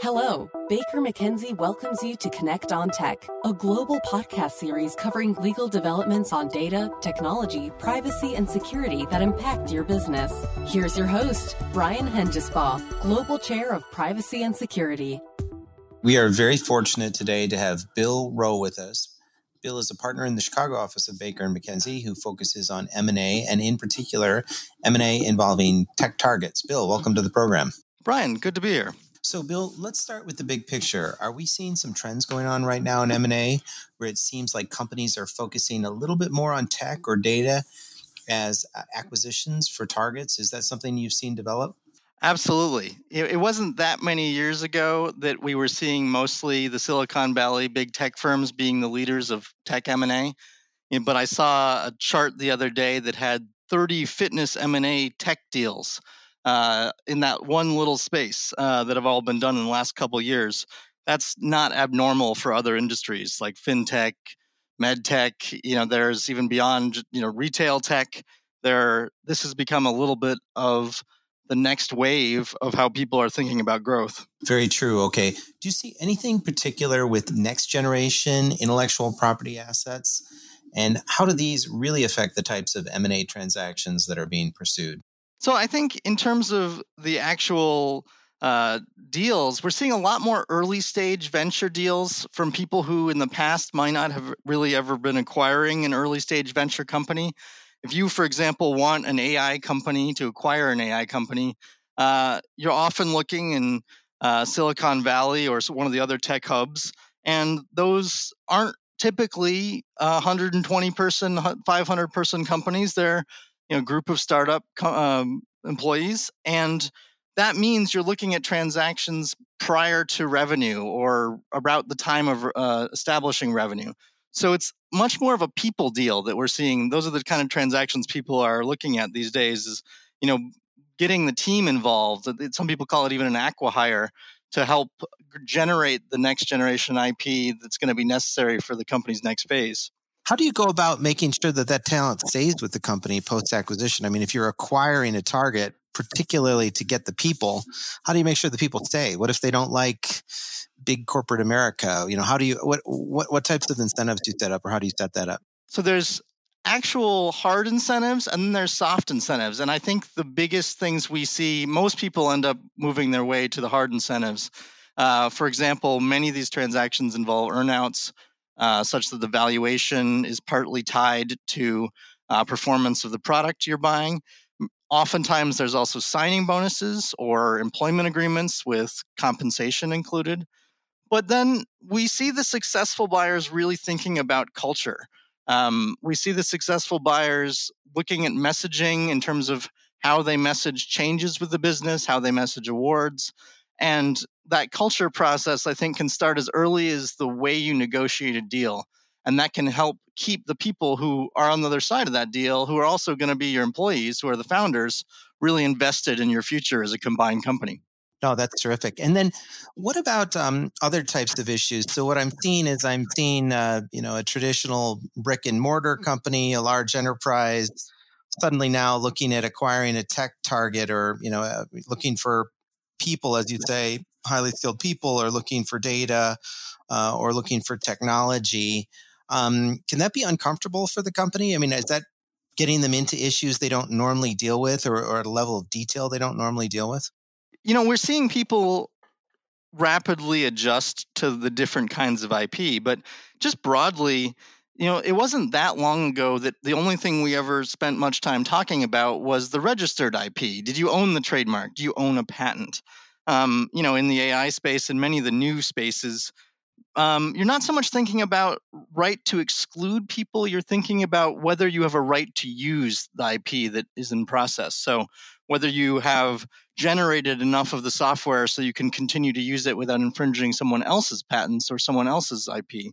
Hello, Baker McKenzie welcomes you to Connect on Tech, a global podcast series covering legal developments on data, technology, privacy, and security that impact your business. Here's your host, Brian Hengesbaugh, Global Chair of Privacy and Security. We are very fortunate today to have Bill Rowe with us. Bill is a partner in the Chicago office of Baker and McKenzie, who focuses on M&A and in particular M&A involving tech targets. Bill, welcome to the program. Brian, good to be here. So, Bill, let's start with the big picture. Are we seeing some trends going on right now in M&A where it seems like companies are focusing a little bit more on tech or data as uh, acquisitions for targets? Is that something you've seen develop? Absolutely. It, wasn't that many years ago that we were seeing mostly the Silicon Valley big tech firms being the leaders of tech M&A. But I saw a chart the other day that had 30 fitness M&A tech deals uh, in that one little space uh, that have all been done in the last couple years. That's not abnormal for other industries like fintech, med tech. You know, there's even beyond you know retail tech. There, this has become a little bit of the next wave of how people are thinking about growth. Very true. Okay. Do you see anything particular with next generation intellectual property assets? And how do these really affect the types of M&A transactions that are being pursued? So I think in terms of the actual uh, deals, we're seeing a lot more early stage venture deals from people who in the past might not have really ever been acquiring an early stage venture company. If you, for example, want an AI company to acquire an AI company, uh, you're often looking in uh, Silicon Valley or one of the other tech hubs, and those aren't typically 120 person, 500 person companies. They're you know group of startup um, employees, and that means you're looking at transactions prior to revenue or about the time of uh, establishing revenue. So it's much more of a people deal that we're seeing. Those are the kind of transactions people are looking at these days. Is you know getting the team involved. Some people call it even an acquihire to help generate the next generation IP that's going to be necessary for the company's next phase. How do you go about making sure that that talent stays with the company post acquisition? I mean, if you're acquiring a target, particularly to get the people, how do you make sure the people stay? What if they don't like big corporate America? You know, how do you what what what types of incentives do you set up, or how do you set that up? So there's actual hard incentives and then there's soft incentives. And I think the biggest things we see, most people end up moving their way to the hard incentives. Uh, for example, many of these transactions involve earnouts, uh, such that the valuation is partly tied to uh, performance of the product you're buying. Oftentimes, there's also signing bonuses or employment agreements with compensation included. But then we see the successful buyers really thinking about culture. Um, we see the successful buyers looking at messaging in terms of how they message changes with the business, how they message awards. And that culture process, I think, can start as early as the way you negotiate a deal. And that can help keep the people who are on the other side of that deal, who are also going to be your employees, who are the founders, really invested in your future as a combined company. No, that's terrific. And then, what about um, other types of issues? So, what I'm seeing is I'm seeing, uh, you know, a traditional brick and mortar company, a large enterprise, suddenly now looking at acquiring a tech target, or you know, uh, looking for people, as you say, highly skilled people, or looking for data, uh, or looking for technology. Um, can that be uncomfortable for the company? I mean, is that getting them into issues they don't normally deal with, or, or at a level of detail they don't normally deal with? You know, we're seeing people rapidly adjust to the different kinds of IP, but just broadly, you know, it wasn't that long ago that the only thing we ever spent much time talking about was the registered IP. Did you own the trademark? Do you own a patent? Um, you know, in the AI space and many of the new spaces, um, you're not so much thinking about right to exclude people you're thinking about whether you have a right to use the ip that is in process. So whether you have generated enough of the software so you can continue to use it without infringing someone else's patents or someone else's ip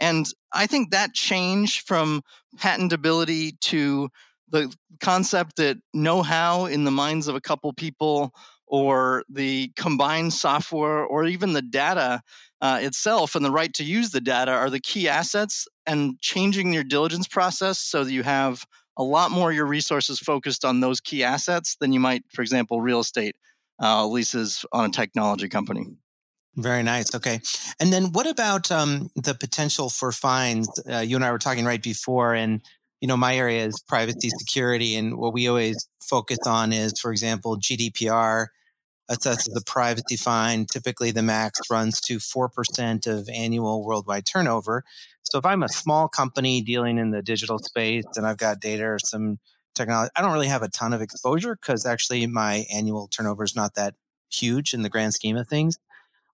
and i think that change from patentability to the concept that know-how in the minds of a couple people or the combined software or even the data uh, itself and the right to use the data are the key assets and changing your diligence process so that you have a lot more of your resources focused on those key assets than you might for example real estate uh, leases on a technology company Very nice. Okay. And then what about um, the potential for fines? Uh, you and I were talking right before, and you know, my area is privacy security, and what we always focus on is, for example, GDPR assesses a privacy fine. Typically, the max runs to 4% of annual worldwide turnover. So, if I'm a small company dealing in the digital space and I've got data or some technology, I don't really have a ton of exposure because actually my annual turnover is not that huge in the grand scheme of things.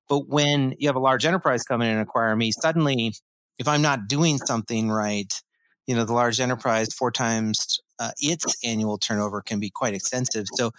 But when you have a large enterprise come in and acquire me, suddenly, if I'm not doing something right, you know, the large enterprise four times uh, its annual turnover can be quite extensive. So,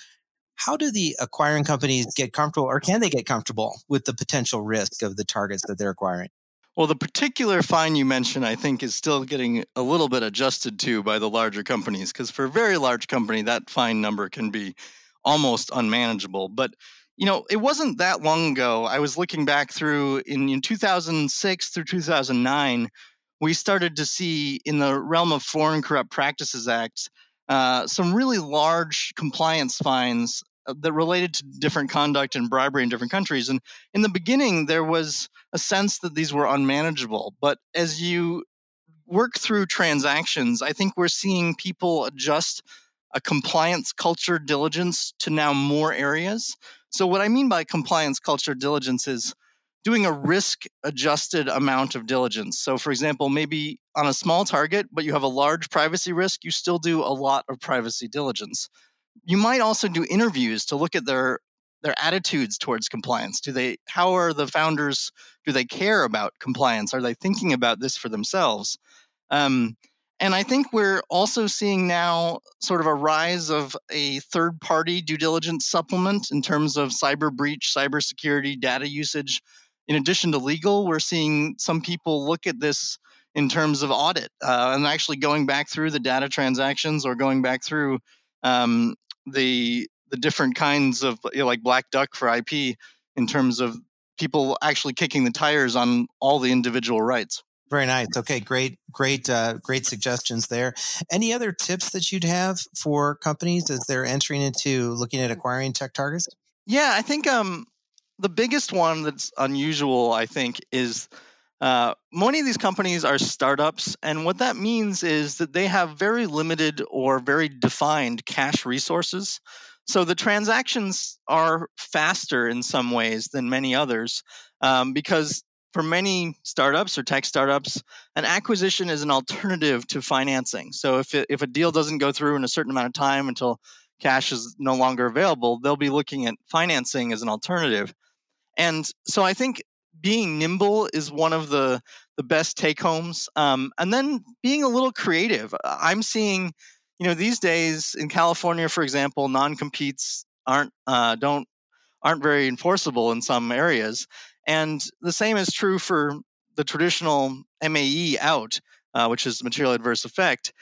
how do the acquiring companies get comfortable, or can they get comfortable with the potential risk of the targets that they're acquiring? Well, the particular fine you mentioned, I think, is still getting a little bit adjusted to by the larger companies because for a very large company, that fine number can be almost unmanageable. But you know, it wasn't that long ago. I was looking back through in, in 2006 through 2009, we started to see in the realm of Foreign Corrupt Practices Act uh, some really large compliance fines uh, that related to different conduct and bribery in different countries. And in the beginning, there was a sense that these were unmanageable. But as you work through transactions, I think we're seeing people adjust a compliance culture diligence to now more areas. So, what I mean by compliance culture diligence is doing a risk adjusted amount of diligence. So, for example, maybe on a small target, but you have a large privacy risk, you still do a lot of privacy diligence. You might also do interviews to look at their their attitudes towards compliance. Do they how are the founders do they care about compliance? Are they thinking about this for themselves? Um, and I think we're also seeing now sort of a rise of a third party due diligence supplement in terms of cyber breach, cybersecurity, data usage. In addition to legal, we're seeing some people look at this in terms of audit uh, and actually going back through the data transactions or going back through um, the the different kinds of you know, like black duck for IP in terms of people actually kicking the tires on all the individual rights. Very nice. Okay, great, great, uh, great suggestions there. Any other tips that you'd have for companies as they're entering into looking at acquiring tech targets? Yeah, I think um, the biggest one that's unusual, I think, is uh, many of these companies are startups, and what that means is that they have very limited or very defined cash resources. So the transactions are faster in some ways than many others um, because for many startups or tech startups, an acquisition is an alternative to financing. So if, it, if a deal doesn't go through in a certain amount of time until cash is no longer available, they'll be looking at financing as an alternative. And so I think being nimble is one of the the best take homes. Um, and then being a little creative. I'm seeing, you know, these days in California, for example, non competes aren't uh, don't aren't very enforceable in some areas. And the same is true for the traditional MAE out, uh, which is material adverse effect.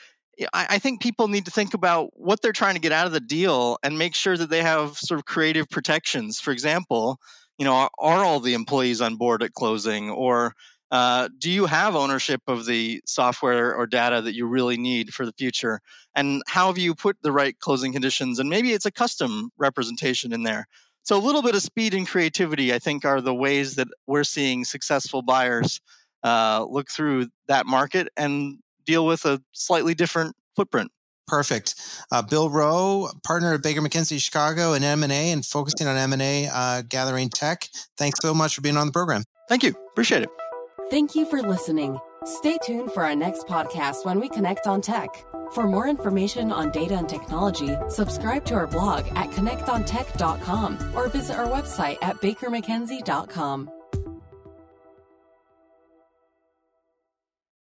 I, I think people need to think about what they're trying to get out of the deal and make sure that they have sort of creative protections. For example, you know, are, are all the employees on board at closing, or uh, do you have ownership of the software or data that you really need for the future? And how have you put the right closing conditions? And maybe it's a custom representation in there. So a little bit of speed and creativity, I think, are the ways that we're seeing successful buyers uh, look through that market and deal with a slightly different footprint. Perfect. Uh, Bill Rowe, partner at Baker McKenzie Chicago and M&A and focusing on M&A uh, gathering tech. Thanks so much for being on the program. Thank you. Appreciate it. Thank you for listening. Stay tuned for our next podcast when we connect on tech. For more information on data and technology, subscribe to our blog at connectontech.com or visit our website at bakermckenzie.com.